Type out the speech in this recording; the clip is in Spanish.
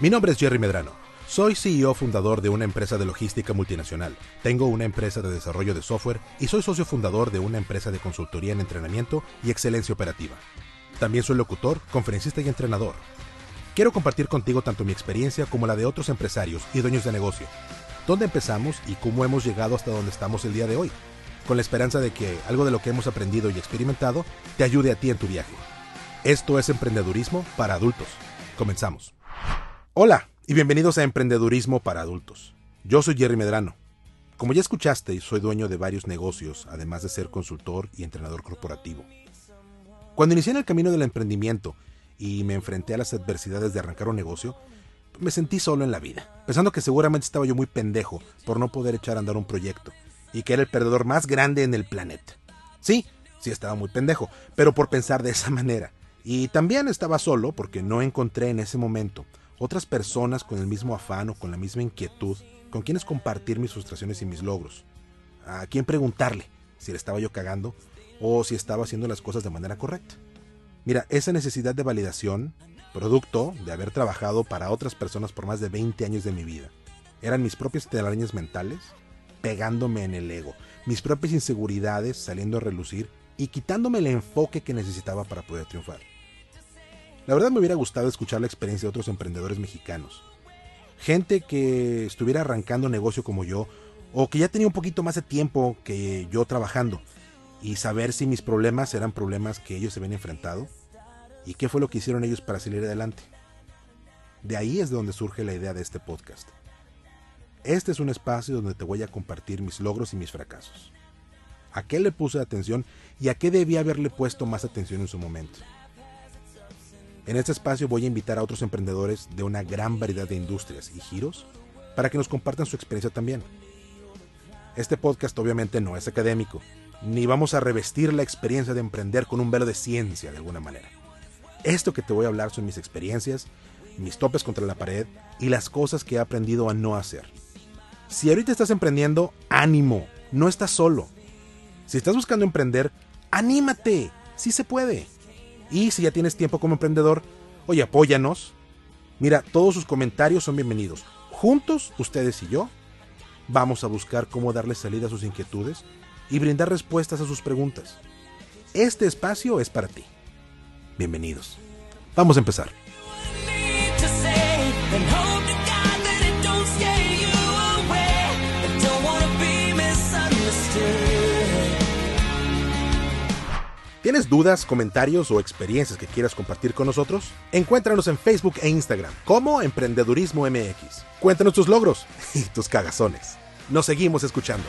Mi nombre es Jerry Medrano. Soy CEO fundador de una empresa de logística multinacional. Tengo una empresa de desarrollo de software y soy socio fundador de una empresa de consultoría en entrenamiento y excelencia operativa. También soy locutor, conferencista y entrenador. Quiero compartir contigo tanto mi experiencia como la de otros empresarios y dueños de negocio. Dónde empezamos y cómo hemos llegado hasta donde estamos el día de hoy. Con la esperanza de que algo de lo que hemos aprendido y experimentado te ayude a ti en tu viaje. Esto es emprendedurismo para adultos. Comenzamos. Hola y bienvenidos a Emprendedurismo para Adultos. Yo soy Jerry Medrano. Como ya escuchaste, soy dueño de varios negocios, además de ser consultor y entrenador corporativo. Cuando inicié en el camino del emprendimiento y me enfrenté a las adversidades de arrancar un negocio, me sentí solo en la vida, pensando que seguramente estaba yo muy pendejo por no poder echar a andar un proyecto y que era el perdedor más grande en el planeta. Sí, sí estaba muy pendejo, pero por pensar de esa manera. Y también estaba solo porque no encontré en ese momento otras personas con el mismo afán o con la misma inquietud, con quienes compartir mis frustraciones y mis logros. A quién preguntarle si le estaba yo cagando o si estaba haciendo las cosas de manera correcta. Mira, esa necesidad de validación, producto de haber trabajado para otras personas por más de 20 años de mi vida, eran mis propias telarañas mentales pegándome en el ego, mis propias inseguridades saliendo a relucir y quitándome el enfoque que necesitaba para poder triunfar. La verdad me hubiera gustado escuchar la experiencia de otros emprendedores mexicanos. Gente que estuviera arrancando negocio como yo, o que ya tenía un poquito más de tiempo que yo trabajando, y saber si mis problemas eran problemas que ellos se habían enfrentado, y qué fue lo que hicieron ellos para salir adelante. De ahí es de donde surge la idea de este podcast. Este es un espacio donde te voy a compartir mis logros y mis fracasos. A qué le puse atención y a qué debía haberle puesto más atención en su momento. En este espacio voy a invitar a otros emprendedores de una gran variedad de industrias y giros para que nos compartan su experiencia también. Este podcast obviamente no es académico, ni vamos a revestir la experiencia de emprender con un velo de ciencia de alguna manera. Esto que te voy a hablar son mis experiencias, mis topes contra la pared y las cosas que he aprendido a no hacer. Si ahorita estás emprendiendo, ánimo, no estás solo. Si estás buscando emprender, anímate, sí se puede. Y si ya tienes tiempo como emprendedor, oye, apóyanos. Mira, todos sus comentarios son bienvenidos. Juntos, ustedes y yo, vamos a buscar cómo darle salida a sus inquietudes y brindar respuestas a sus preguntas. Este espacio es para ti. Bienvenidos. Vamos a empezar. ¿Tienes dudas, comentarios o experiencias que quieras compartir con nosotros? Encuéntranos en Facebook e Instagram como Emprendedurismo MX. Cuéntanos tus logros y tus cagazones. Nos seguimos escuchando.